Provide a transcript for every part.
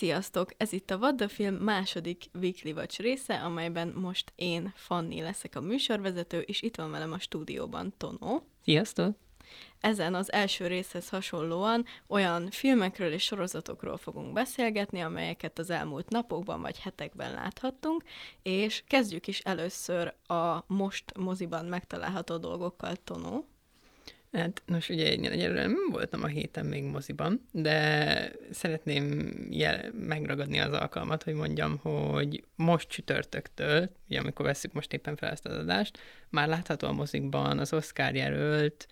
Sziasztok! Ez itt a the Film második Weekly Watch része, amelyben most én, Fanni leszek a műsorvezető, és itt van velem a stúdióban Tonó. Sziasztok! Ezen az első részhez hasonlóan olyan filmekről és sorozatokról fogunk beszélgetni, amelyeket az elmúlt napokban vagy hetekben láthattunk, és kezdjük is először a most moziban megtalálható dolgokkal, Tonó. Hát, nos, ugye egyelőre nem voltam a héten még moziban, de szeretném jel- megragadni az alkalmat, hogy mondjam, hogy most csütörtöktől, ugye amikor veszük most éppen fel ezt az adást, már látható a mozikban az Oscar jelölt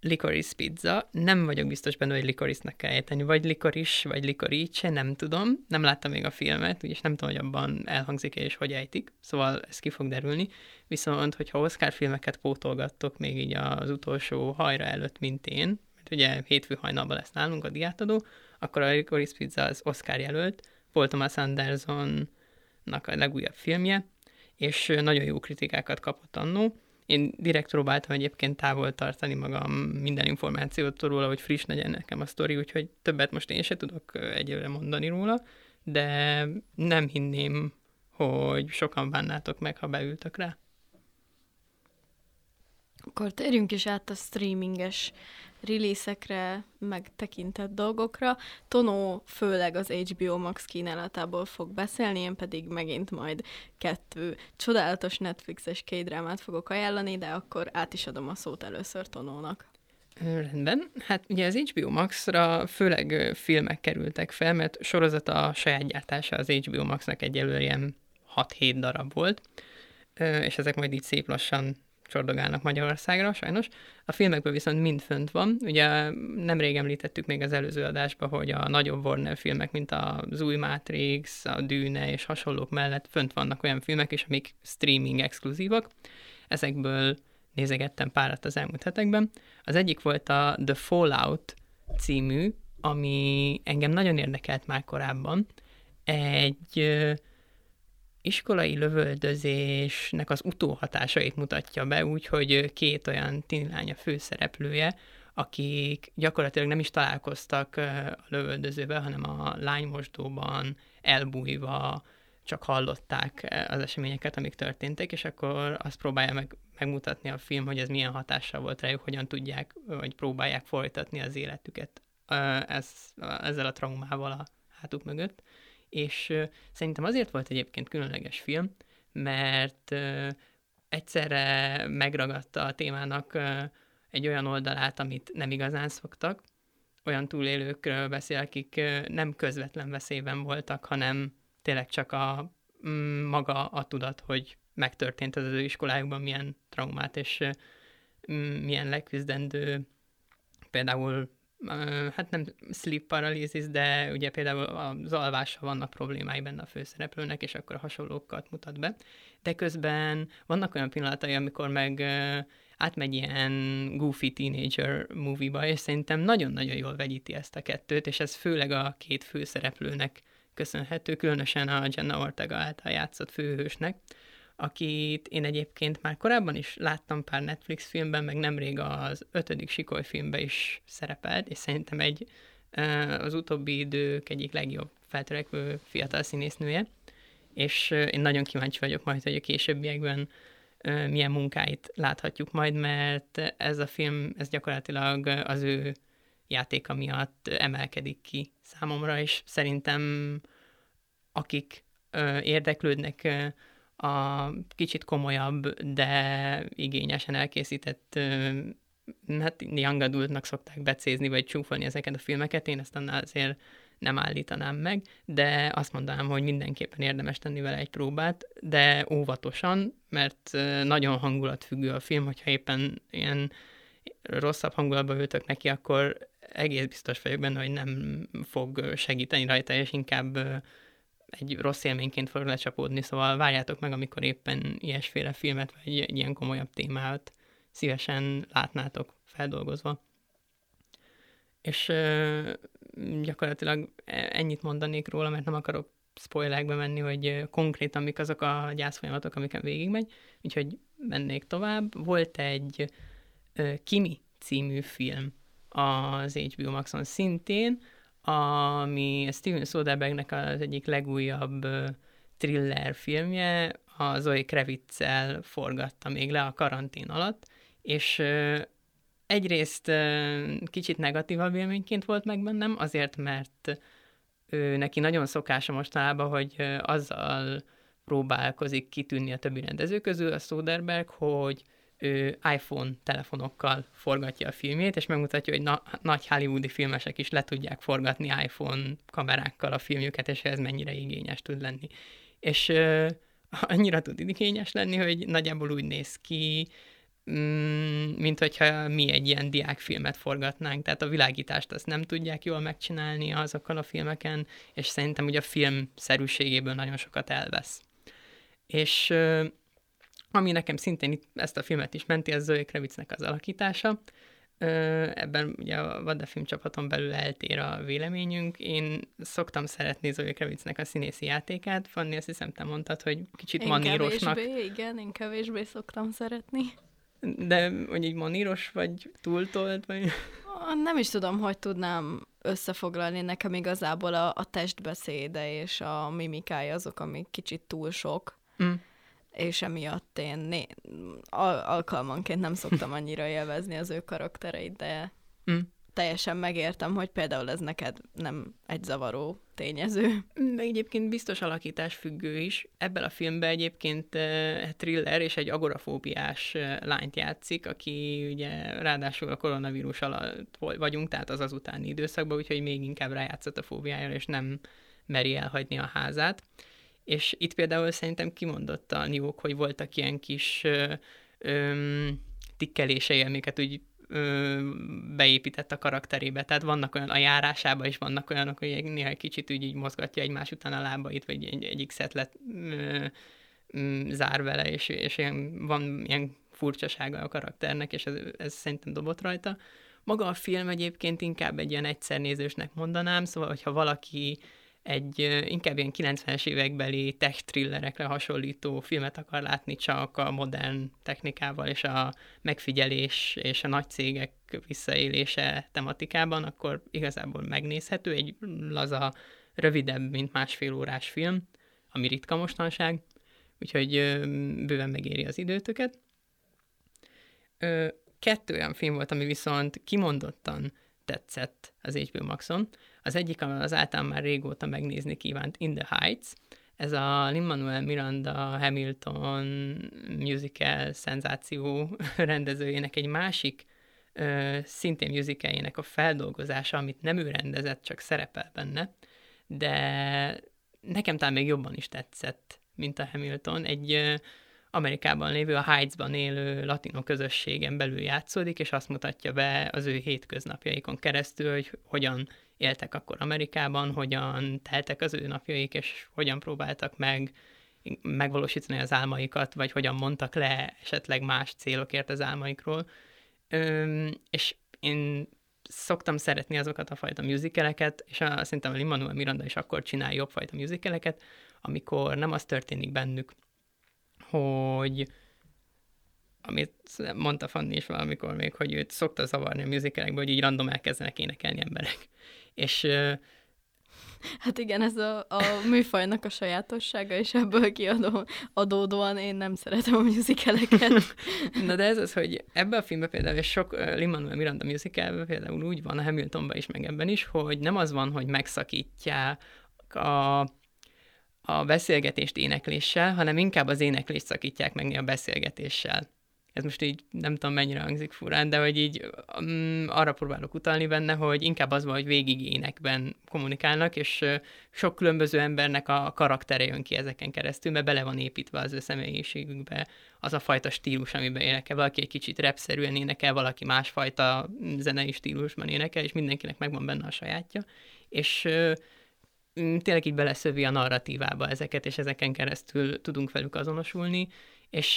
Licorice Pizza. Nem vagyok biztos benne, hogy licorice kell ejteni, vagy licorice, vagy licorice, nem tudom. Nem láttam még a filmet, úgyis nem tudom, hogy abban elhangzik és hogy ejtik. Szóval ez ki fog derülni. Viszont, hogyha Oscar filmeket pótolgattok még így az utolsó hajra előtt, mint én, mert ugye hétfő hajnalban lesz nálunk a diátadó, akkor a Licorice Pizza az Oscar jelölt, Paul Thomas Andersonnak a legújabb filmje, és nagyon jó kritikákat kapott annó én direkt próbáltam egyébként távol tartani magam minden információtól róla, hogy friss legyen nekem a sztori, úgyhogy többet most én se tudok egyelőre mondani róla, de nem hinném, hogy sokan bánnátok meg, ha beültök rá. Akkor térjünk is át a streaminges release-ekre, meg tekintett dolgokra. Tonó főleg az HBO Max kínálatából fog beszélni, én pedig megint majd kettő csodálatos Netflixes kédrámát fogok ajánlani, de akkor át is adom a szót először Tonónak. Rendben. Hát ugye az HBO Max-ra főleg filmek kerültek fel, mert sorozata a saját gyártása az HBO Max-nak egyelőre ilyen 6-7 darab volt, és ezek majd így szép lassan csordogálnak Magyarországra, sajnos. A filmekből viszont mind fönt van. Ugye nemrég említettük még az előző adásban, hogy a nagyobb Warner filmek, mint az új Matrix, a Dűne és hasonlók mellett fönt vannak olyan filmek is, amik streaming exkluzívak. Ezekből nézegettem párat az elmúlt hetekben. Az egyik volt a The Fallout című, ami engem nagyon érdekelt már korábban. Egy iskolai lövöldözésnek az utóhatásait mutatja be, úgyhogy két olyan tinilánya főszereplője, akik gyakorlatilag nem is találkoztak a lövöldözőben, hanem a lánymosdóban elbújva csak hallották az eseményeket, amik történtek, és akkor azt próbálja meg, megmutatni a film, hogy ez milyen hatással volt rájuk, hogyan tudják, vagy próbálják folytatni az életüket ez, ezzel a traumával a hátuk mögött és szerintem azért volt egyébként különleges film, mert egyszerre megragadta a témának egy olyan oldalát, amit nem igazán szoktak, olyan túlélőkről beszél, akik nem közvetlen veszélyben voltak, hanem tényleg csak a mm, maga a tudat, hogy megtörtént az ő iskolájukban, milyen traumát és milyen leküzdendő például hát nem sleep paralysis, de ugye például az alvással vannak problémái benne a főszereplőnek, és akkor hasonlókat mutat be. De közben vannak olyan pillanatai, amikor meg átmegy ilyen goofy teenager movie-ba, és szerintem nagyon-nagyon jól vegyíti ezt a kettőt, és ez főleg a két főszereplőnek köszönhető, különösen a Jenna Ortega által játszott főhősnek, akit én egyébként már korábban is láttam pár Netflix filmben, meg nemrég az ötödik Sikoly filmben is szerepelt, és szerintem egy az utóbbi idők egyik legjobb feltörekvő fiatal színésznője, és én nagyon kíváncsi vagyok majd, hogy a későbbiekben milyen munkáit láthatjuk majd, mert ez a film, ez gyakorlatilag az ő játéka miatt emelkedik ki számomra, és szerintem akik érdeklődnek a kicsit komolyabb, de igényesen elkészített hát young adultnak szokták becézni, vagy csúfolni ezeket a filmeket, én ezt annál azért nem állítanám meg, de azt mondanám, hogy mindenképpen érdemes tenni vele egy próbát, de óvatosan, mert nagyon hangulatfüggő a film, hogyha éppen ilyen rosszabb hangulatba ültök neki, akkor egész biztos vagyok benne, hogy nem fog segíteni rajta, és inkább egy rossz élményként fog lecsapódni, szóval várjátok meg, amikor éppen ilyesféle filmet, vagy egy ilyen komolyabb témát szívesen látnátok feldolgozva. És gyakorlatilag e, ennyit mondanék róla, mert nem akarok spoilerekbe menni, hogy konkrétan mik azok a gyászfolyamatok, amiken végigmegy, úgyhogy mennék tovább. Volt egy Kimi című film az HBO Maxon szintén, ami Steven Soderberghnek az egyik legújabb thriller filmje, a Zoe kravitz forgatta még le a karantén alatt, és egyrészt kicsit negatívabb élményként volt meg bennem, azért, mert ő, neki nagyon szokása mostanában, hogy azzal próbálkozik kitűnni a többi rendező közül, a Soderbergh, hogy ő iPhone telefonokkal forgatja a filmét, és megmutatja, hogy na- nagy hollywoodi filmesek is le tudják forgatni iPhone kamerákkal a filmjüket, és ez mennyire igényes tud lenni. És ö, annyira tud igényes lenni, hogy nagyjából úgy néz ki, mm, mint hogyha mi egy ilyen diákfilmet forgatnánk, tehát a világítást azt nem tudják jól megcsinálni azokkal a filmeken, és szerintem ugye a film szerűségéből nagyon sokat elvesz. És ami nekem szintén itt ezt a filmet is menti, az Zoe Kravitznek az alakítása. Ebben ugye a Vada film csapaton belül eltér a véleményünk. Én szoktam szeretni Zoe Kravitznek a színészi játékát. Fanni, azt hiszem, te mondtad, hogy kicsit én manírosnak. Kevésbé, igen, én kevésbé szoktam szeretni. De hogy így maníros vagy túltolt? Vagy... Nem is tudom, hogy tudnám összefoglalni. Nekem igazából a, a testbeszéde és a mimikája azok, amik kicsit túl sok. Mm és emiatt én né- al- alkalmanként nem szoktam annyira élvezni az ő karaktereit, de mm. teljesen megértem, hogy például ez neked nem egy zavaró tényező. De egyébként biztos alakítás függő is. Ebben a filmben egyébként uh, thriller és egy agorafóbiás uh, lányt játszik, aki ugye ráadásul a koronavírus alatt vagyunk, tehát az az utáni időszakban, úgyhogy még inkább rájátszott a fóbiájára, és nem meri elhagyni a házát. És itt például szerintem kimondottan jók, hogy voltak ilyen kis tikkelései, amiket úgy ö, beépített a karakterébe. Tehát vannak olyan a járásába is vannak olyanok, hogy néha egy kicsit úgy így mozgatja egymás után a lábait, vagy egy, egy X-et lett ö, zár vele, és, és ilyen, van ilyen furcsasága a karakternek, és ez, ez szerintem dobott rajta. Maga a film egyébként inkább egy ilyen egyszernézősnek mondanám, szóval, hogyha valaki egy inkább ilyen 90-es évekbeli tech thrillerekre hasonlító filmet akar látni csak a modern technikával és a megfigyelés és a nagy cégek visszaélése tematikában, akkor igazából megnézhető, egy laza, rövidebb, mint másfél órás film, ami ritka mostanság, úgyhogy bőven megéri az időtöket. Kettő olyan film volt, ami viszont kimondottan tetszett az HBO Maxon. Az egyik, az általán már régóta megnézni kívánt, In the Heights. Ez a Lin-Manuel Miranda Hamilton musical szenzáció rendezőjének egy másik ö, szintén musicaljének a feldolgozása, amit nem ő rendezett, csak szerepel benne, de nekem talán még jobban is tetszett, mint a Hamilton. Egy ö, Amerikában lévő, a Heights-ban élő latino közösségen belül játszódik, és azt mutatja be az ő hétköznapjaikon keresztül, hogy hogyan éltek akkor Amerikában, hogyan teltek az ő napjaik, és hogyan próbáltak meg megvalósítani az álmaikat, vagy hogyan mondtak le esetleg más célokért az álmaikról. Üm, és én szoktam szeretni azokat a fajta musicaleket, és a, szerintem a Lin-Manuel Miranda is akkor csinál jobb fajta musicaleket, amikor nem az történik bennük, hogy amit mondta Fanni is valamikor még, hogy őt szokta zavarni a musicalekben, hogy így random elkezdenek énekelni emberek. És Hát igen, ez a, a műfajnak a sajátossága, és ebből kiadó, adódóan én nem szeretem a musicaleket. Na de ez az, hogy ebben a filmben például, és sok uh, Lin-Manuel Miranda musicalben például úgy van, a Hamiltonban is, meg ebben is, hogy nem az van, hogy megszakítják a a beszélgetést énekléssel, hanem inkább az éneklést szakítják meg a beszélgetéssel. Ez most így nem tudom mennyire hangzik furán, de hogy így um, arra próbálok utalni benne, hogy inkább az van, hogy végig énekben kommunikálnak, és sok különböző embernek a karaktere jön ki ezeken keresztül, mert bele van építve az ő személyiségükbe az a fajta stílus, amiben énekel. Valaki egy kicsit repszerűen énekel, valaki másfajta zenei stílusban énekel, és mindenkinek megvan benne a sajátja. És Mm, tényleg így beleszövi a narratívába ezeket, és ezeken keresztül tudunk velük azonosulni, és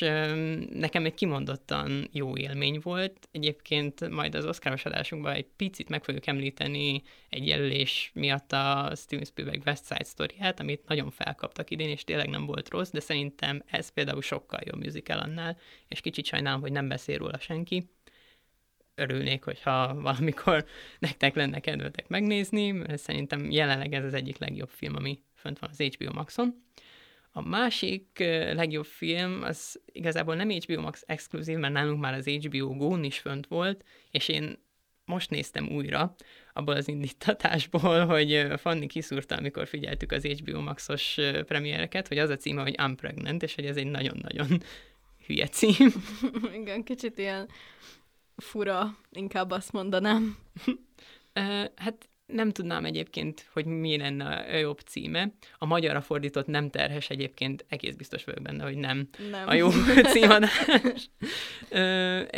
nekem egy kimondottan jó élmény volt. Egyébként majd az Oscaros adásunkban egy picit meg fogjuk említeni egy jelölés miatt a Steven Spielberg West Side story amit nagyon felkaptak idén, és tényleg nem volt rossz, de szerintem ez például sokkal jobb musical annál, és kicsit sajnálom, hogy nem beszél róla senki. örülnék, hogyha valamikor nektek lenne kedvetek megnézni, mert szerintem jelenleg ez az egyik legjobb film, ami fönt van az HBO Maxon. A másik legjobb film, az igazából nem HBO Max exkluzív, mert nálunk már az HBO Go-n is fönt volt, és én most néztem újra, abból az indítatásból, hogy Fanni kiszúrta, amikor figyeltük az HBO Maxos premiereket, hogy az a címe, hogy Unpregnant, és hogy ez egy nagyon-nagyon hülye cím. Igen, kicsit ilyen fura, inkább azt mondanám. hát nem tudnám egyébként, hogy mi lenne a jobb címe. A magyarra fordított nem terhes egyébként, egész biztos vagyok benne, hogy nem, nem. a jó címadás.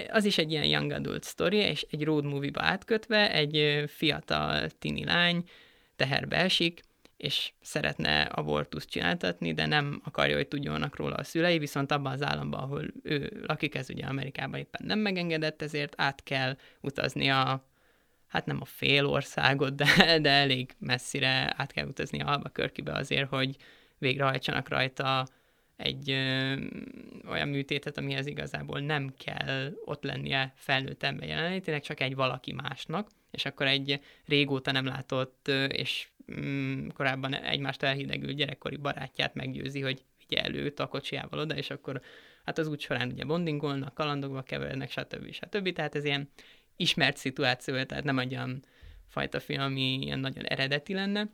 az is egy ilyen young adult story, és egy road movie-ba átkötve, egy fiatal tini lány teherbe esik, és szeretne abortuszt csináltatni, de nem akarja, hogy tudjanak róla a szülei, viszont abban az államban, ahol ő lakik, ez ugye Amerikában éppen nem megengedett, ezért át kell utazni a hát nem a fél országot, de, de elég messzire át kell utazni a Albuquerque-be azért, hogy végrehajtsanak rajta egy ö, olyan műtétet, amihez igazából nem kell ott lennie felnőtt ember jelenlétének, csak egy valaki másnak, és akkor egy régóta nem látott ö, és mm, korábban egymást elhidegült gyerekkori barátját meggyőzi, hogy vigye előtt a kocsijával oda, és akkor hát az út során ugye bondingolnak, kalandokba kevernek, stb. stb. Tehát ez ilyen ismert szituáció, tehát nem egy olyan fajta film, ami ilyen nagyon eredeti lenne,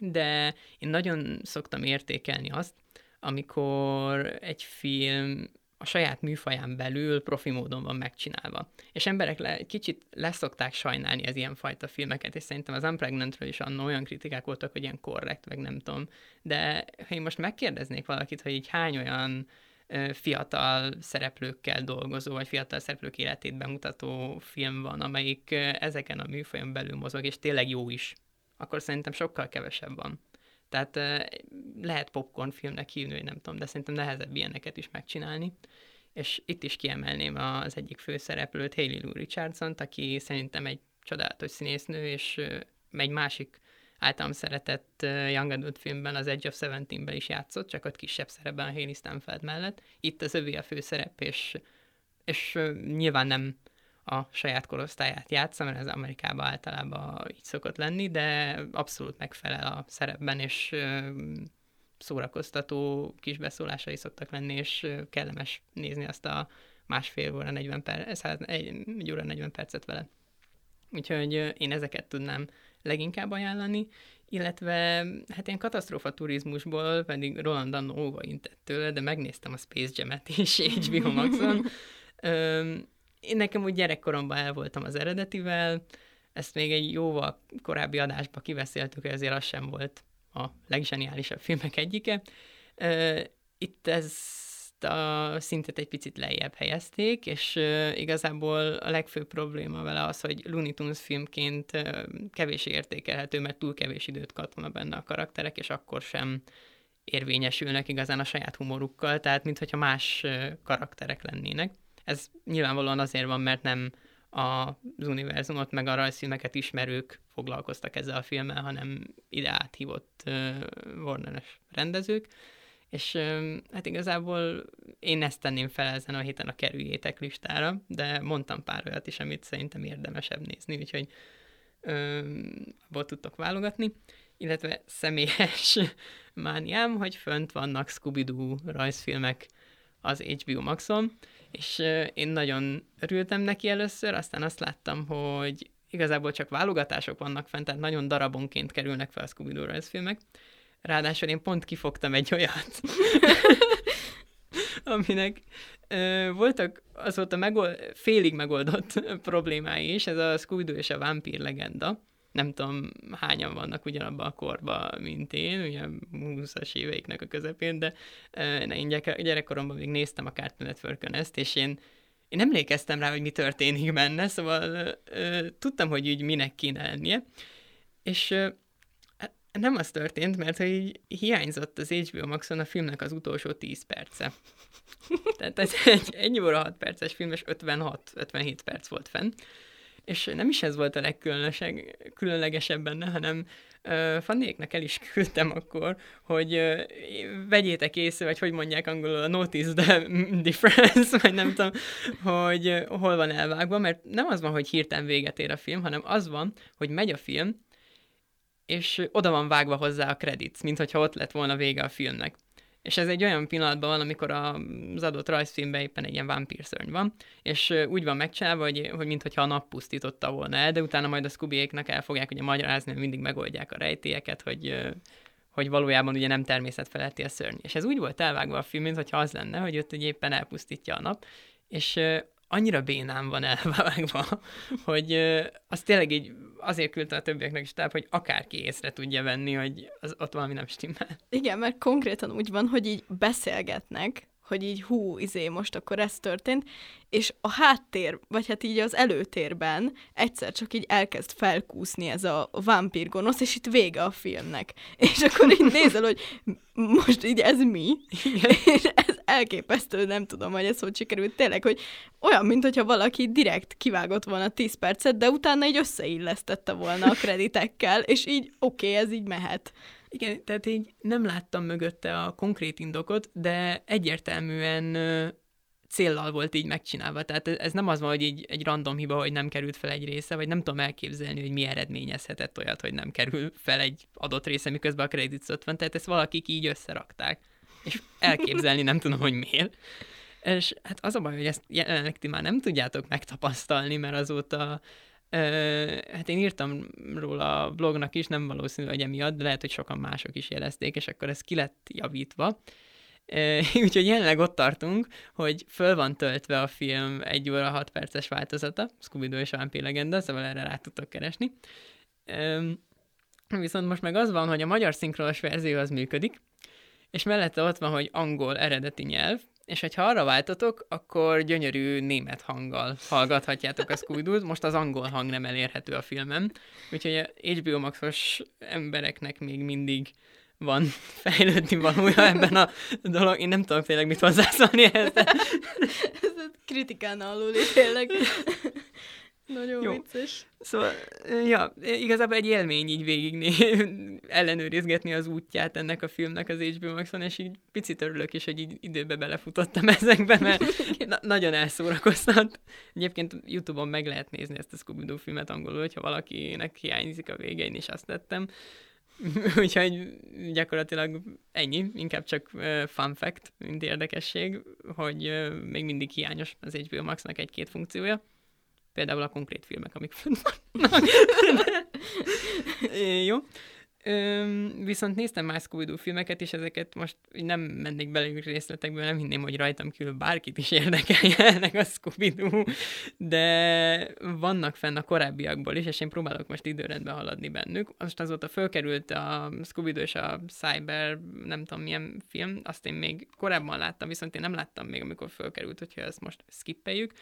de én nagyon szoktam értékelni azt, amikor egy film a saját műfaján belül profi módon van megcsinálva. És emberek le, kicsit leszokták sajnálni az ilyen fajta filmeket, és szerintem az Unpregnantről is annó olyan kritikák voltak, hogy ilyen korrekt, meg nem tudom. De ha én most megkérdeznék valakit, hogy így hány olyan fiatal szereplőkkel dolgozó, vagy fiatal szereplők életét bemutató film van, amelyik ezeken a műfajon belül mozog, és tényleg jó is, akkor szerintem sokkal kevesebb van. Tehát lehet popcorn filmnek hívni, nem tudom, de szerintem nehezebb ilyeneket is megcsinálni. És itt is kiemelném az egyik főszereplőt, Hayley Lou Richardson, aki szerintem egy csodálatos színésznő, és egy másik általam szeretett Young Adult filmben, az Edge of Seventeen-ben is játszott, csak ott kisebb szerepben a Haley Stanfield mellett. Itt az övé a főszerep, és, és nyilván nem a saját korosztályát játsza, mert ez Amerikában általában így szokott lenni, de abszolút megfelel a szerepben, és szórakoztató kis beszólásai szoktak lenni, és kellemes nézni azt a másfél óra 40 perc, egy, egy óra 40 percet vele. Úgyhogy én ezeket tudnám leginkább ajánlani, illetve hát ilyen katasztrófa turizmusból pedig Roland Anno óva intett tőle, de megnéztem a Space Jam-et is HBO Maxon. én nekem úgy gyerekkoromban el voltam az eredetivel, ezt még egy jóval korábbi adásban kiveszéltük, azért az sem volt a leggeniálisabb filmek egyike. Itt ez a szintet egy picit lejjebb helyezték, és igazából a legfőbb probléma vele az, hogy Looney Tunes filmként kevés értékelhető, mert túl kevés időt kapnak benne a karakterek, és akkor sem érvényesülnek igazán a saját humorukkal, tehát mintha más karakterek lennének. Ez nyilvánvalóan azért van, mert nem az univerzumot, meg a rajzfilmeket ismerők foglalkoztak ezzel a filmmel, hanem ide áthívott Warner-es rendezők és hát igazából én ezt tenném fel ezen a héten a kerüljétek listára, de mondtam pár olyat is, amit szerintem érdemesebb nézni, úgyhogy abból tudtok válogatni. Illetve személyes mániám, hogy fönt vannak Scooby-Doo rajzfilmek az HBO Maxon, és én nagyon örültem neki először, aztán azt láttam, hogy igazából csak válogatások vannak fent, tehát nagyon darabonként kerülnek fel a Scooby-Doo rajzfilmek, Ráadásul én pont kifogtam egy olyat, aminek ö, voltak azóta megold, félig megoldott problémái is, ez a scooby és a vámpír legenda. Nem tudom, hányan vannak ugyanabban a korban, mint én, ugye 20-as éveiknek a közepén, de ö, én gyerekkoromban még néztem a Cartoon network ezt, és én én emlékeztem rá, hogy mi történik benne, szóval ö, tudtam, hogy úgy minek kéne lennie, és ö, nem az történt, mert hogy hiányzott az HBO Maxon a filmnek az utolsó 10 perce. Tehát ez egy 1 óra 6 perces film, és 56-57 perc volt fenn. És nem is ez volt a legkülönlegesebb benne, hanem uh, Fanniéknak el is küldtem akkor, hogy uh, vegyétek észre, vagy hogy mondják angolul, a notice the difference, vagy nem tudom, hogy uh, hol van elvágva, mert nem az van, hogy hirtelen véget ér a film, hanem az van, hogy megy a film, és oda van vágva hozzá a credits, mint hogyha ott lett volna vége a filmnek. És ez egy olyan pillanatban van, amikor az adott rajzfilmben éppen egy ilyen vámpírszörny van, és úgy van megcsinálva, hogy, hogy mintha a nap pusztította volna el, de utána majd a scooby el fogják ugye magyarázni, hogy mindig megoldják a rejtélyeket, hogy, hogy valójában ugye nem természetfeletti a szörny. És ez úgy volt elvágva a film, mintha az lenne, hogy ott ugye éppen elpusztítja a nap, és annyira bénán van elvágva, hogy az tényleg így azért küldte a többieknek is tehát, hogy akárki észre tudja venni, hogy az, ott valami nem stimmel. Igen, mert konkrétan úgy van, hogy így beszélgetnek, hogy így hú, izé, most akkor ez történt, és a háttér, vagy hát így az előtérben egyszer csak így elkezd felkúszni ez a vámpír gonosz, és itt vége a filmnek. És akkor így nézel, hogy most így ez mi? Igen. És ez elképesztő, nem tudom, hogy ez hogy sikerült. Tényleg, hogy olyan, mintha valaki direkt kivágott volna 10 percet, de utána így összeillesztette volna a kreditekkel, és így oké, okay, ez így mehet. Igen, tehát így nem láttam mögötte a konkrét indokot, de egyértelműen céllal volt így megcsinálva. Tehát ez nem az van, hogy így egy random hiba, hogy nem került fel egy része, vagy nem tudom elképzelni, hogy mi eredményezhetett olyat, hogy nem kerül fel egy adott része, miközben a kredit ott van. Tehát ezt valakik így összerakták. És elképzelni nem tudom, hogy miért. És hát az a baj, hogy ezt jelenleg ti már nem tudjátok megtapasztalni, mert azóta hát én írtam róla a blognak is, nem valószínű, hogy emiatt, de lehet, hogy sokan mások is jelezték, és akkor ez ki lett javítva. Úgyhogy jelenleg ott tartunk, hogy föl van töltve a film egy óra 6 perces változata, Scooby-Doo és a Vampir Legenda, szóval erre rá tudtok keresni. Viszont most meg az van, hogy a magyar szinkronos verzió az működik, és mellette ott van, hogy angol eredeti nyelv, és hogyha arra váltotok, akkor gyönyörű német hanggal hallgathatjátok a scooby Most az angol hang nem elérhető a filmem, úgyhogy a HBO Maxos embereknek még mindig van fejlődni valója ebben a dolog. Én nem tudom tényleg mit hozzászólni ehhez, de... Ez kritikán alul, tényleg. Nagyon Jó. vicces. Szóval, ja, igazából egy élmény így végig ellenőrizgetni az útját ennek a filmnek az HBO Max-on, és így picit örülök is, hogy így időbe belefutottam ezekbe, mert na- nagyon elszórakoztat. Egyébként Youtube-on meg lehet nézni ezt a scooby filmet angolul, hogyha valakinek hiányzik a vége, én is azt tettem. Úgyhogy gyakorlatilag ennyi, inkább csak fun fact, mint érdekesség, hogy még mindig hiányos az HBO Max-nak egy-két funkciója Például a konkrét filmek, amik fönn vannak. Jó. Üm, viszont néztem más scooby filmeket, és ezeket most nem mennék bele részletekbe, nem hinném, hogy rajtam kívül bárkit is érdekelje ennek a scooby de vannak fenn a korábbiakból is, és én próbálok most időrendben haladni bennük. Most azóta fölkerült a scooby és a Cyber, nem tudom milyen film, azt én még korábban láttam, viszont én nem láttam még, amikor fölkerült, hogyha ezt most skippeljük.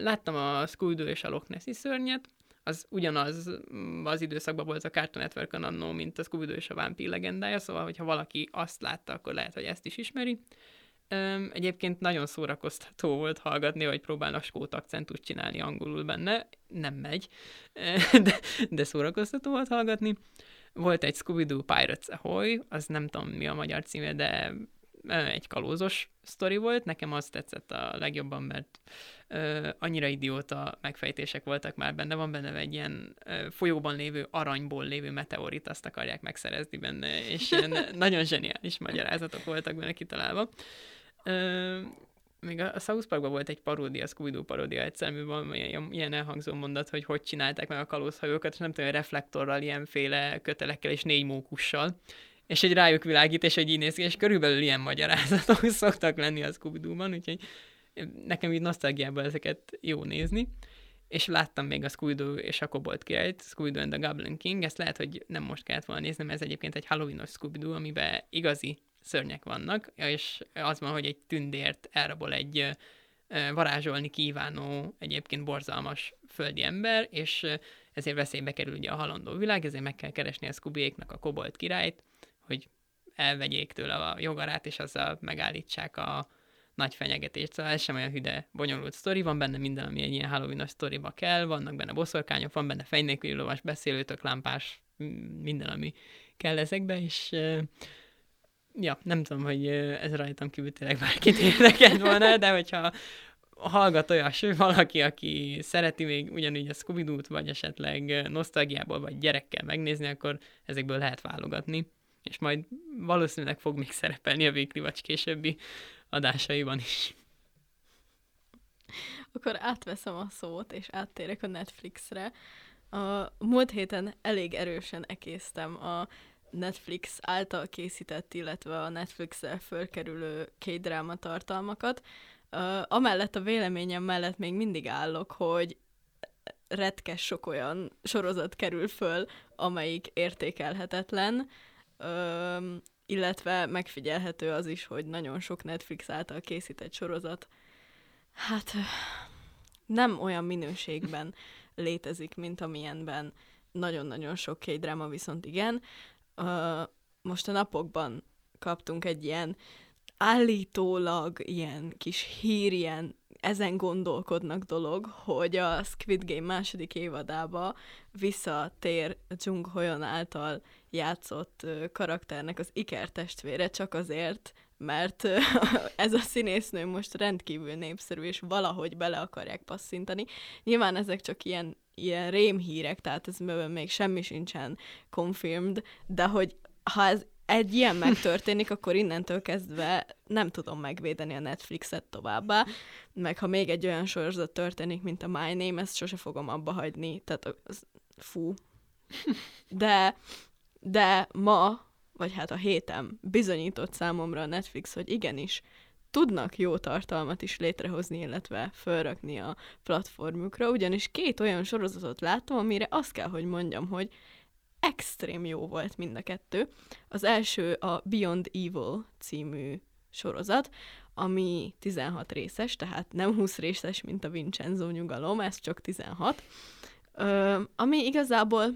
Láttam a scooby és a Loch Nessi szörnyet, az ugyanaz mm, az időszakban volt a Cartoon network annó, mint a scooby és a Vampir legendája, szóval, hogyha valaki azt látta, akkor lehet, hogy ezt is ismeri. Egyébként nagyon szórakoztató volt hallgatni, hogy próbálnak skót akcentust csinálni angolul benne. Nem megy, de, de szórakoztató volt hallgatni. Volt egy Scooby-Doo Pirates Ahoy, az nem tudom mi a magyar címe, de egy kalózos sztori volt. Nekem az tetszett a legjobban, mert ö, annyira idióta megfejtések voltak már benne. Van benne egy ilyen ö, folyóban lévő aranyból lévő meteorit, azt akarják megszerezni benne, és ilyen nagyon zseniális magyarázatok voltak benne kitalálva. Ö, még a South Parkban volt egy paródia, a Scooby-Doo paródia egyszer, ami van ilyen, ilyen elhangzó mondat, hogy hogy csinálták meg a kalózhajókat, és nem tudom, reflektorral, ilyenféle kötelekkel és négy mókussal és egy rájuk világít, és egy így néz ki, és körülbelül ilyen magyarázatok szoktak lenni a scooby úgyhogy nekem így nosztalgiában ezeket jó nézni, és láttam még a scooby és a Kobold királyt, scooby and the Goblin King, ezt lehet, hogy nem most kellett volna nézni, mert ez egyébként egy Halloweenos scooby amiben igazi szörnyek vannak, és az van, hogy egy tündért elrabol egy varázsolni kívánó, egyébként borzalmas földi ember, és ezért veszélybe kerül ugye a halandó világ, ezért meg kell keresni a scooby a kobolt királyt, hogy elvegyék tőle a jogarát, és azzal megállítsák a nagy fenyegetést, szóval ez sem olyan hüde, bonyolult sztori, van benne minden, ami egy ilyen halloween sztoriba kell, vannak benne boszorkányok, van benne fenynélküli lovas, beszélőtök, lámpás, minden, ami kell ezekbe, és ja, nem tudom, hogy ez rajtam kívül tényleg bárkit érdekelt volna, de hogyha hallgat olyas valaki, aki szereti még ugyanígy a scooby vagy esetleg nosztalgiából, vagy gyerekkel megnézni, akkor ezekből lehet válogatni. És majd valószínűleg fog még szerepelni a Weekly vagy későbbi adásaiban is. Akkor átveszem a szót, és áttérek a Netflixre. A múlt héten elég erősen ekésztem a Netflix által készített, illetve a Netflix-el fölkerülő K-dráma tartalmakat. Uh, amellett a véleményem mellett még mindig állok, hogy retkes sok olyan sorozat kerül föl, amelyik értékelhetetlen, uh, illetve megfigyelhető az is, hogy nagyon sok Netflix által készített sorozat hát nem olyan minőségben létezik, mint amilyenben nagyon-nagyon sok K-dráma viszont igen. Uh, most a napokban kaptunk egy ilyen állítólag ilyen kis hír, ilyen ezen gondolkodnak dolog, hogy a Squid Game második évadába visszatér Jung Hoyon által játszott karakternek az Iker testvére csak azért, mert ez a színésznő most rendkívül népszerű, és valahogy bele akarják passzintani. Nyilván ezek csak ilyen, ilyen rémhírek, tehát ez még semmi sincsen confirmed, de hogy ha ez egy ilyen megtörténik, akkor innentől kezdve nem tudom megvédeni a Netflixet továbbá, meg ha még egy olyan sorozat történik, mint a My Name, ezt sose fogom abba hagyni, tehát az, fú. De, de ma, vagy hát a héten bizonyított számomra a Netflix, hogy igenis, tudnak jó tartalmat is létrehozni, illetve fölrakni a platformjukra, ugyanis két olyan sorozatot látom, amire azt kell, hogy mondjam, hogy extrém jó volt mind a kettő. Az első a Beyond Evil című sorozat, ami 16 részes, tehát nem 20 részes, mint a Vincenzo nyugalom, ez csak 16. Ö, ami igazából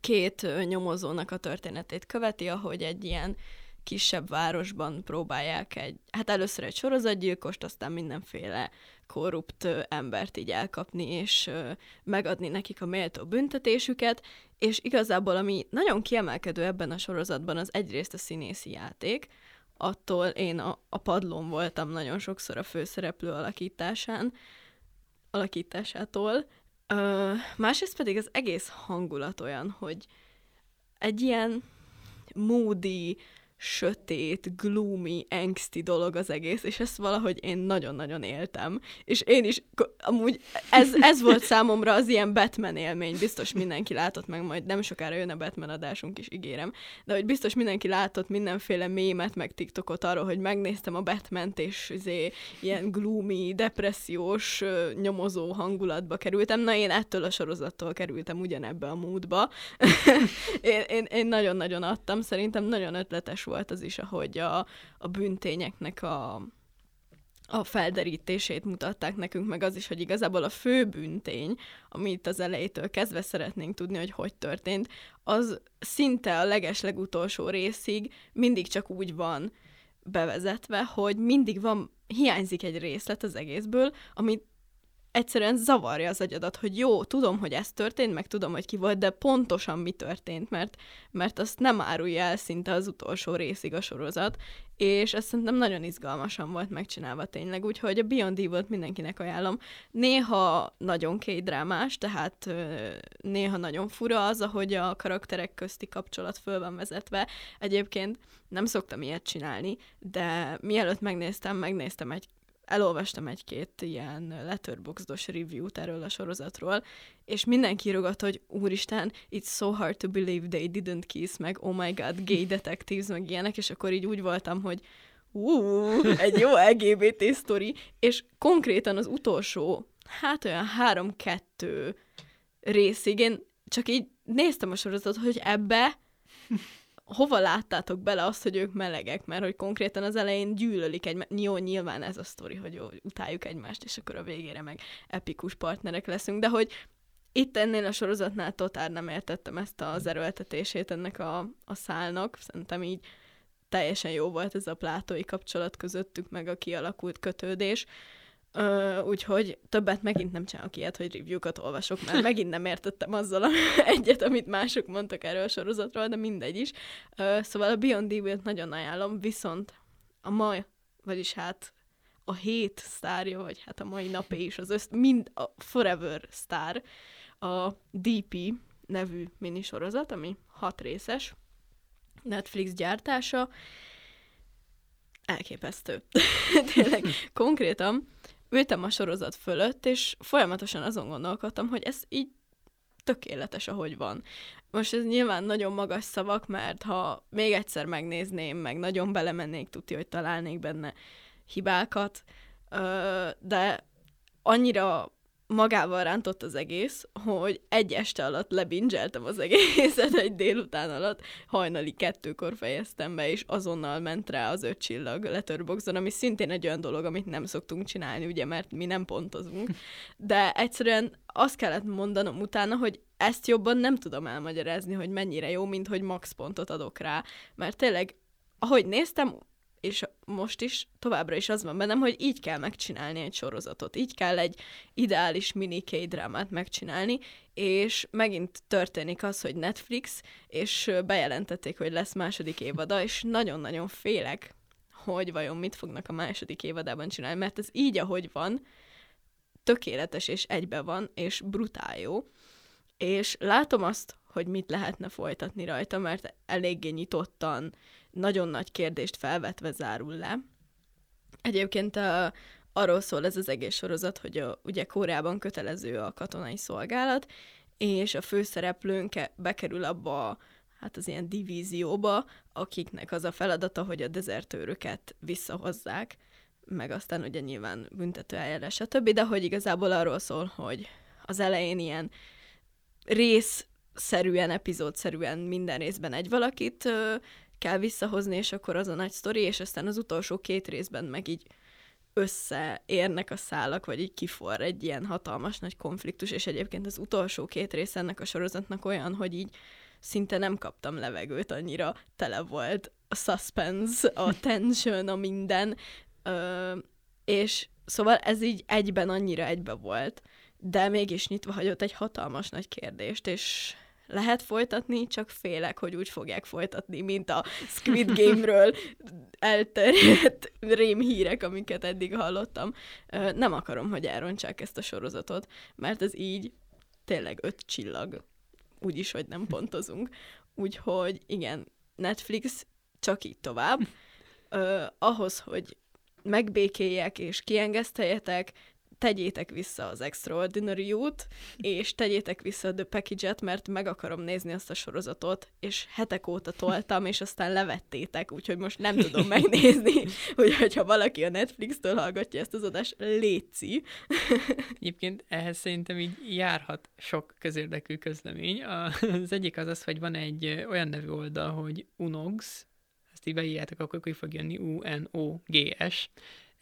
két nyomozónak a történetét követi, ahogy egy ilyen kisebb városban próbálják egy, hát először egy sorozatgyilkost, aztán mindenféle korrupt embert így elkapni, és megadni nekik a méltó büntetésüket, és igazából ami nagyon kiemelkedő ebben a sorozatban az egyrészt a színészi játék, attól én a, a padlón voltam nagyon sokszor a főszereplő alakításán, alakításától, Ö, másrészt pedig az egész hangulat olyan, hogy egy ilyen moody, sötét, gloomy, angsty dolog az egész, és ezt valahogy én nagyon-nagyon éltem. És én is, amúgy ez, ez volt számomra az ilyen Batman élmény, biztos mindenki látott meg, majd nem sokára jön a Batman adásunk is, ígérem, de hogy biztos mindenki látott mindenféle mémet, meg TikTokot arról, hogy megnéztem a Batman-t, és izé, ilyen gloomy, depressziós, nyomozó hangulatba kerültem. Na, én ettől a sorozattól kerültem ugyanebbe a módba. én, én, én nagyon-nagyon adtam, szerintem nagyon ötletes volt az is, ahogy a, a bűntényeknek a, a felderítését mutatták nekünk, meg az is, hogy igazából a fő bűntény, amit az elejétől kezdve szeretnénk tudni, hogy hogy történt, az szinte a leges legutolsó részig mindig csak úgy van bevezetve, hogy mindig van, hiányzik egy részlet az egészből, amit egyszerűen zavarja az agyadat, hogy jó, tudom, hogy ez történt, meg tudom, hogy ki volt, de pontosan mi történt, mert, mert azt nem árulja el szinte az utolsó részig a sorozat, és ez szerintem nagyon izgalmasan volt megcsinálva tényleg, úgyhogy a Beyond Evil-t mindenkinek ajánlom. Néha nagyon drámás, tehát néha nagyon fura az, ahogy a karakterek közti kapcsolat föl van vezetve. Egyébként nem szoktam ilyet csinálni, de mielőtt megnéztem, megnéztem egy elolvastam egy-két ilyen letterboxdos review-t erről a sorozatról, és mindenki írogat, hogy úristen, it's so hard to believe they didn't kiss, meg oh my god, gay detectives, meg ilyenek, és akkor így úgy voltam, hogy ú, egy jó LGBT sztori, és konkrétan az utolsó, hát olyan három-kettő részig én csak így néztem a sorozatot, hogy ebbe hova láttátok bele azt, hogy ők melegek, mert hogy konkrétan az elején gyűlölik egymást. Jó, nyilván ez a sztori, hogy jó, utáljuk egymást, és akkor a végére meg epikus partnerek leszünk, de hogy itt ennél a sorozatnál totál nem értettem ezt az erőltetését ennek a, a szálnak. Szerintem így teljesen jó volt ez a plátói kapcsolat közöttük, meg a kialakult kötődés. Uh, úgyhogy többet megint nem csinálok ilyet, hogy review-kat olvasok, mert megint nem értettem azzal a egyet, amit mások mondtak erről a sorozatról, de mindegy is. Uh, szóval a Beyond Evil-t nagyon ajánlom, viszont a mai, vagyis hát a hét sztárja, vagy hát a mai napé is az össz, mind a Forever sztár, a DP nevű minisorozat, ami hat részes, Netflix gyártása, elképesztő. Tényleg, konkrétan ültem a sorozat fölött, és folyamatosan azon gondolkodtam, hogy ez így tökéletes, ahogy van. Most ez nyilván nagyon magas szavak, mert ha még egyszer megnézném, meg nagyon belemennék, tudja, hogy találnék benne hibákat, de annyira magával rántott az egész, hogy egy este alatt lebingeltem az egészet, egy délután alatt, hajnali kettőkor fejeztem be, és azonnal ment rá az öt csillag letterboxon, ami szintén egy olyan dolog, amit nem szoktunk csinálni, ugye, mert mi nem pontozunk. De egyszerűen azt kellett mondanom utána, hogy ezt jobban nem tudom elmagyarázni, hogy mennyire jó, mint hogy max pontot adok rá. Mert tényleg, ahogy néztem, és most is továbbra is az van bennem, hogy így kell megcsinálni egy sorozatot, így kell egy ideális mini K-drámát megcsinálni, és megint történik az, hogy Netflix, és bejelentették, hogy lesz második évada, és nagyon-nagyon félek, hogy vajon mit fognak a második évadában csinálni, mert ez így, ahogy van, tökéletes és egybe van, és brutál jó. És látom azt, hogy mit lehetne folytatni rajta, mert eléggé nyitottan, nagyon nagy kérdést felvetve zárul le. Egyébként a, arról szól ez az egész sorozat, hogy a, ugye Kóreában kötelező a katonai szolgálat, és a főszereplőnk bekerül abba hát az ilyen divízióba, akiknek az a feladata, hogy a dezertőröket visszahozzák, meg aztán ugye nyilván büntető eljárás, stb., de hogy igazából arról szól, hogy az elején ilyen részszerűen, epizódszerűen minden részben egy valakit kell visszahozni, és akkor az a nagy sztori, és aztán az utolsó két részben meg így összeérnek a szálak, vagy így kifor egy ilyen hatalmas nagy konfliktus, és egyébként az utolsó két rész ennek a sorozatnak olyan, hogy így szinte nem kaptam levegőt, annyira tele volt a suspense, a tension, a minden, ö, és szóval ez így egyben annyira egybe volt, de mégis nyitva hagyott egy hatalmas nagy kérdést, és lehet folytatni, csak félek, hogy úgy fogják folytatni, mint a Squid Game-ről elterjedt rémhírek, amiket eddig hallottam. Nem akarom, hogy elrontsák ezt a sorozatot, mert ez így tényleg öt csillag. Úgyis, hogy nem pontozunk. Úgyhogy igen, Netflix csak így tovább. Uh, ahhoz, hogy megbékéljek és kiengeszteljetek, tegyétek vissza az Extraordinary út, és tegyétek vissza a The Package-et, mert meg akarom nézni azt a sorozatot, és hetek óta toltam, és aztán levettétek, úgyhogy most nem tudom megnézni, hogy ha valaki a Netflix-től hallgatja ezt az adást, léci. Egyébként ehhez szerintem így járhat sok közérdekű közlemény. Az egyik az az, hogy van egy olyan nevű oldal, hogy Unogs, ezt így beírjátok, akkor ki fog jönni U-N-O-G-S,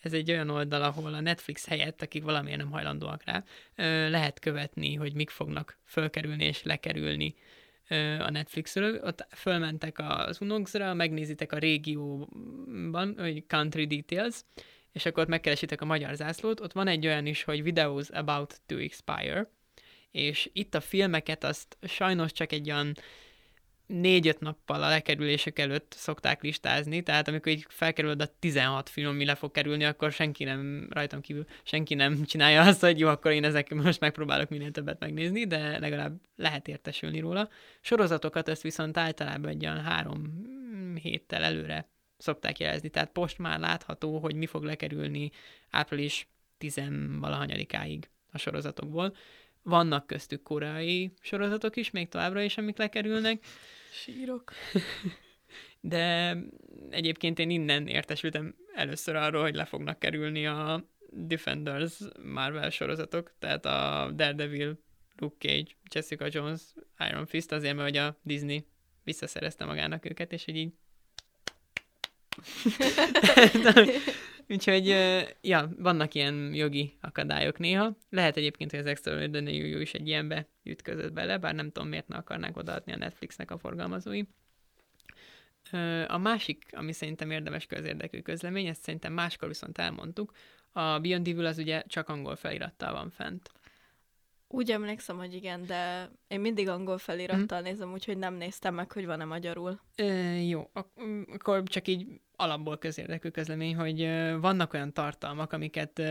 ez egy olyan oldal, ahol a Netflix helyett, akik valamiért nem hajlandóak rá, lehet követni, hogy mik fognak fölkerülni és lekerülni a Netflixről. Ott fölmentek az Unox-ra, megnézitek a régióban, hogy Country Details, és akkor ott megkeresitek a magyar zászlót. Ott van egy olyan is, hogy Videos About to Expire, és itt a filmeket azt sajnos csak egy olyan négy-öt nappal a lekerülések előtt szokták listázni, tehát amikor így felkerül a 16 film, ami le fog kerülni, akkor senki nem, rajtam kívül, senki nem csinálja azt, hogy jó, akkor én ezek most megpróbálok minél többet megnézni, de legalább lehet értesülni róla. Sorozatokat ezt viszont általában egy olyan három héttel előre szokták jelezni, tehát post már látható, hogy mi fog lekerülni április tizenvalahanyadikáig a sorozatokból. Vannak köztük koreai sorozatok is, még továbbra is, amik lekerülnek, Sírok. De egyébként én innen értesültem először arról, hogy le fognak kerülni a Defenders Marvel sorozatok, tehát a Daredevil, Luke Cage, Jessica Jones, Iron Fist, azért, mert hogy a Disney visszaszerezte magának őket, és így így Úgyhogy, ja, vannak ilyen jogi akadályok néha. Lehet egyébként, hogy az Extraordinary is egy ilyenbe ütközött bele, bár nem tudom, miért ne akarnák odaadni a Netflixnek a forgalmazói. A másik, ami szerintem érdemes közérdekű közlemény, ezt szerintem máskor viszont elmondtuk, a Beyond Evil az ugye csak angol felirattal van fent. Úgy emlékszem, hogy igen, de én mindig angol felirattal mm. nézem, úgyhogy nem néztem meg, hogy van-e magyarul. Ö, jó, akkor csak így alapból közérdekű közlemény, hogy vannak olyan tartalmak, amiket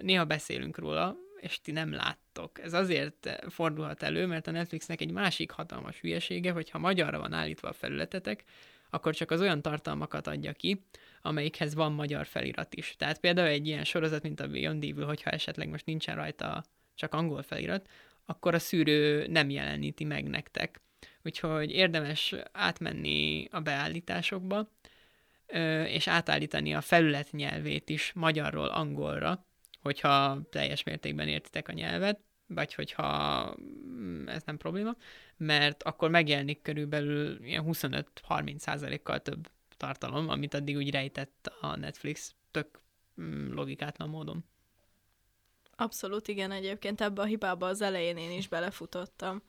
néha beszélünk róla, és ti nem láttok. Ez azért fordulhat elő, mert a Netflixnek egy másik hatalmas hülyesége, hogyha magyarra van állítva a felületetek, akkor csak az olyan tartalmakat adja ki, amelyikhez van magyar felirat is. Tehát például egy ilyen sorozat, mint a Beyond Evil, hogyha esetleg most nincsen rajta csak angol felirat, akkor a szűrő nem jeleníti meg nektek. Úgyhogy érdemes átmenni a beállításokba, és átállítani a felület nyelvét is magyarról angolra, hogyha teljes mértékben értitek a nyelvet, vagy hogyha mm, ez nem probléma, mert akkor megjelenik körülbelül ilyen 25-30 százalékkal több tartalom, amit addig úgy rejtett a Netflix tök mm, logikátlan módon. Abszolút igen, egyébként ebbe a hibába az elején én is belefutottam,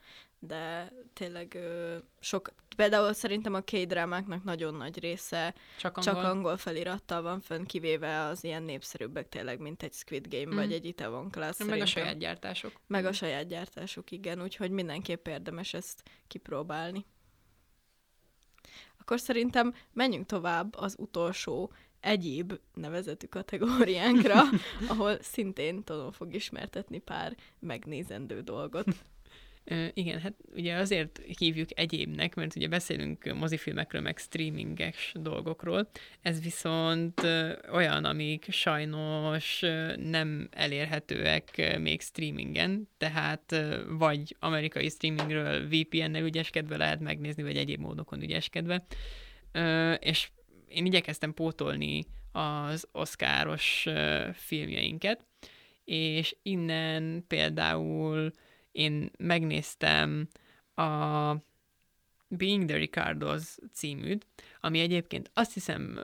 de tényleg ö, sok, például szerintem a K-drámáknak nagyon nagy része csak angol, csak angol felirattal van fönn, kivéve az ilyen népszerűbbek tényleg, mint egy Squid Game, mm. vagy egy Itaewon Class. Meg szerintem. a saját gyártások. Meg a saját gyártások, igen, úgyhogy mindenképp érdemes ezt kipróbálni. Akkor szerintem menjünk tovább az utolsó egyéb nevezetű kategóriánkra, ahol szintén tudom fog ismertetni pár megnézendő dolgot. Igen, hát ugye azért hívjuk egyébnek, mert ugye beszélünk mozifilmekről, meg streaminges dolgokról, ez viszont olyan, amik sajnos nem elérhetőek még streamingen, tehát vagy amerikai streamingről VPN-nel ügyeskedve lehet megnézni, vagy egyéb módokon ügyeskedve, és én igyekeztem pótolni az oszkáros filmjeinket, és innen például én megnéztem a Being the Ricardos címűt, ami egyébként azt hiszem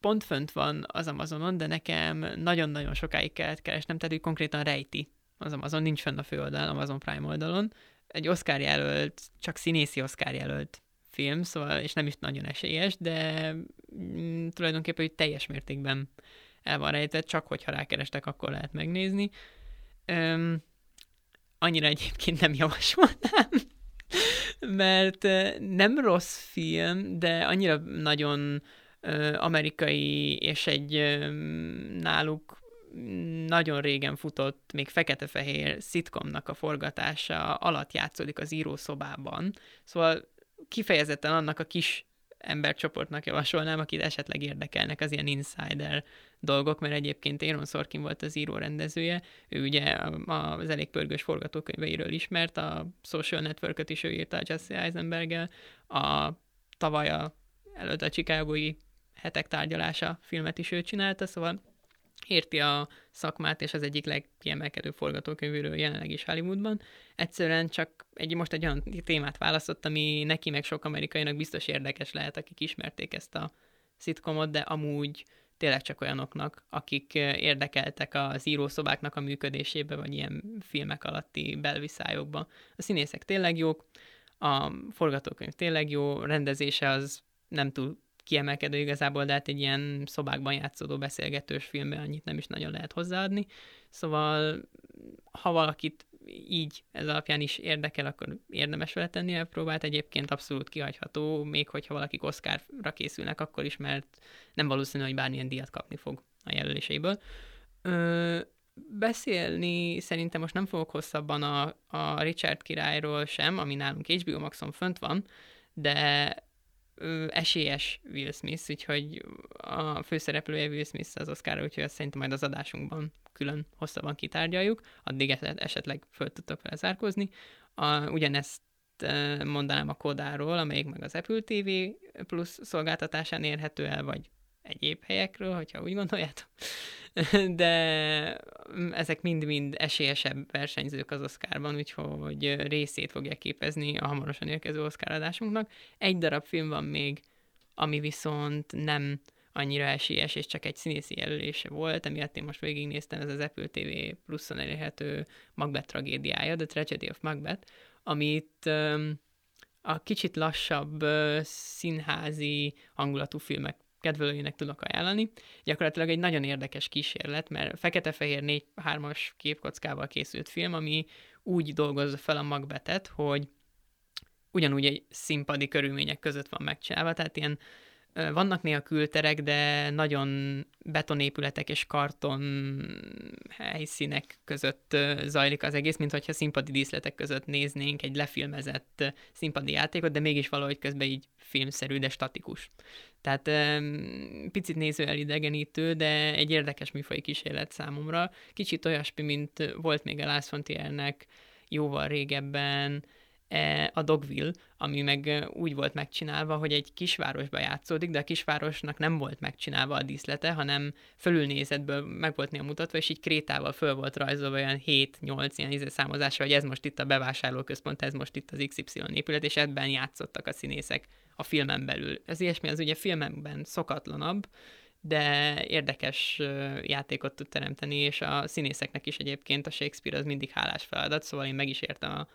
pont fönt van az Amazonon, de nekem nagyon-nagyon sokáig kellett keresnem, tehát hogy konkrétan rejti az Amazon, nincs fenn a főoldalon, Amazon Prime oldalon. Egy Oscar jelölt, csak színészi Oscar jelölt film, szóval, és nem is nagyon esélyes, de mm, tulajdonképpen hogy teljes mértékben el van rejtett, csak hogyha rákerestek, akkor lehet megnézni. Öm, annyira egyébként nem javasolnám, mert nem rossz film, de annyira nagyon amerikai, és egy náluk nagyon régen futott, még fekete-fehér szitkomnak a forgatása alatt játszódik az írószobában. Szóval kifejezetten annak a kis embercsoportnak javasolnám, akit esetleg érdekelnek az ilyen insider dolgok, mert egyébként Aaron Sorkin volt az író rendezője, ő ugye az elég pörgős forgatókönyveiről ismert, a Social Network-öt is ő írta a Jesse Eisenberg-el, a tavaly a, előtt a Chicagói hetek tárgyalása filmet is ő csinálta, szóval érti a szakmát, és az egyik legkiemelkedő forgatókönyvűről jelenleg is Hollywoodban. Egyszerűen csak egy, most egy olyan témát választott, ami neki meg sok amerikainak biztos érdekes lehet, akik ismerték ezt a szitkomot, de amúgy tényleg csak olyanoknak, akik érdekeltek az írószobáknak a működésébe, vagy ilyen filmek alatti belviszályokba. A színészek tényleg jók, a forgatókönyv tényleg jó, rendezése az nem túl kiemelkedő igazából, de hát egy ilyen szobákban játszódó beszélgetős filmben annyit nem is nagyon lehet hozzáadni. Szóval, ha valakit így ez alapján is érdekel, akkor érdemes vele tenni a próbát. Egyébként abszolút kihagyható, még hogyha valakik Oscarra készülnek, akkor is, mert nem valószínű, hogy bármilyen díjat kapni fog a jelöléseiből. Ö, beszélni szerintem most nem fogok hosszabban a, a Richard királyról sem, ami nálunk HBO Maxon fönt van, de esélyes Will Smith, úgyhogy a főszereplője Will Smith az Oscar, úgyhogy azt szerintem majd az adásunkban külön hosszabban kitárgyaljuk, addig esetleg föl tudtok vele zárkózni. A, ugyanezt mondanám a Kodáról, amelyik meg az Apple TV plusz szolgáltatásán érhető el, vagy egyéb helyekről, hogyha úgy gondoljátok. De ezek mind-mind esélyesebb versenyzők az Oscarban, úgyhogy részét fogják képezni a hamarosan érkező Oscar adásunknak. Egy darab film van még, ami viszont nem annyira esélyes, és csak egy színészi jelölése volt, emiatt én most végignéztem, ez az Apple TV pluszon elérhető Macbeth tragédiája, The Tragedy of Macbeth, amit a kicsit lassabb színházi hangulatú filmek kedvelőinek tudok ajánlani. Gyakorlatilag egy nagyon érdekes kísérlet, mert fekete-fehér 4-3-as képkockával készült film, ami úgy dolgozza fel a magbetet, hogy ugyanúgy egy színpadi körülmények között van megcsinálva, tehát ilyen vannak néha külterek, de nagyon betonépületek és karton helyszínek között zajlik az egész, mint hogyha színpadi díszletek között néznénk egy lefilmezett színpadi játékot, de mégis valahogy közben így filmszerű, de statikus. Tehát picit néző elidegenítő, de egy érdekes műfai kísérlet számomra. Kicsit olyasmi, mint volt még a Last Frontiernek jóval régebben, a Dogville, ami meg úgy volt megcsinálva, hogy egy kisvárosba játszódik, de a kisvárosnak nem volt megcsinálva a díszlete, hanem fölülnézetből meg volt néha mutatva, és így krétával föl volt rajzolva olyan 7-8 ilyen izé számozásra, hogy ez most itt a bevásárlóközpont, ez most itt az XY épület, és ebben játszottak a színészek a filmen belül. Ez ilyesmi az ugye filmekben szokatlanabb, de érdekes játékot tud teremteni, és a színészeknek is egyébként a Shakespeare az mindig hálás feladat, szóval én meg is értem a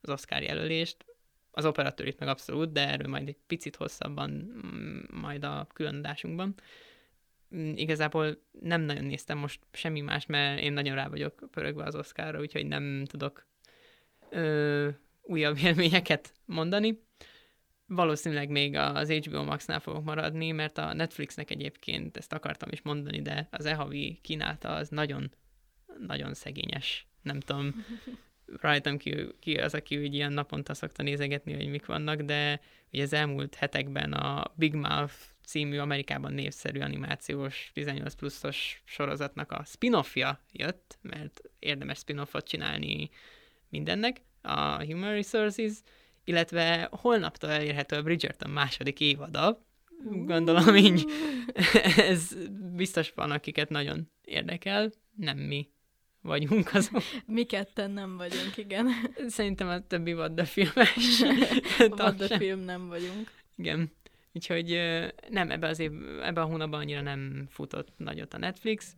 az Oscar jelölést, az operatőrit meg abszolút, de erről majd egy picit hosszabban, mm, majd a különadásunkban. Mm, igazából nem nagyon néztem most semmi más, mert én nagyon rá vagyok pörögve az Oscarra, úgyhogy nem tudok ö, újabb élményeket mondani. Valószínűleg még az HBO Max-nál fogok maradni, mert a Netflixnek egyébként ezt akartam is mondani, de az e-havi kínálta az nagyon, nagyon szegényes. Nem tudom, rajtam ki, ki az, aki úgy ilyen naponta szokta nézegetni, hogy mik vannak, de ugye az elmúlt hetekben a Big Mouth című Amerikában népszerű animációs 18 pluszos sorozatnak a spin-offja jött, mert érdemes spin-offot csinálni mindennek, a Human Resources, illetve holnaptól elérhető a Bridgerton második évada, gondolom így ez biztos van, akiket nagyon érdekel, nem mi vagyunk azok. Mi ketten nem vagyunk, igen. Szerintem a többi Vadda filmes. Vadda film nem vagyunk. Igen. Úgyhogy nem, ebbe az év, ebbe a hónapban annyira nem futott nagyot a Netflix.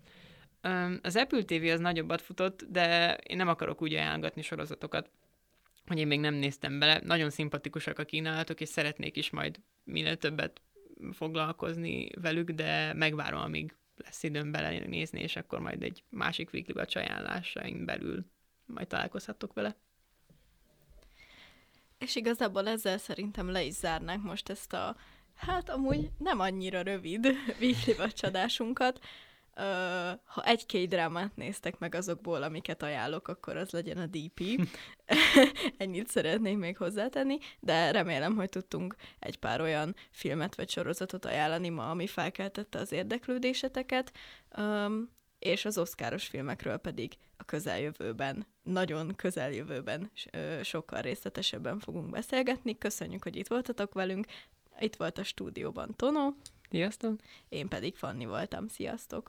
Az Apple TV az nagyobbat futott, de én nem akarok úgy ajánlgatni sorozatokat, hogy én még nem néztem bele. Nagyon szimpatikusak a kínálatok, és szeretnék is majd minél többet foglalkozni velük, de megvárom, amíg lesz időm belenézni, és akkor majd egy másik weekly watch ajánlásaim belül majd találkozhatok vele. És igazából ezzel szerintem le is zárnánk most ezt a, hát amúgy nem annyira rövid weekly adásunkat ha egy-két drámát néztek meg azokból, amiket ajánlok, akkor az legyen a DP. Ennyit szeretnék még hozzátenni, de remélem, hogy tudtunk egy pár olyan filmet vagy sorozatot ajánlani ma, ami felkeltette az érdeklődéseteket, um, és az oszkáros filmekről pedig a közeljövőben, nagyon közeljövőben sokkal részletesebben fogunk beszélgetni. Köszönjük, hogy itt voltatok velünk. Itt volt a stúdióban Tono. Sziasztok! Én pedig Fanni voltam. Sziasztok!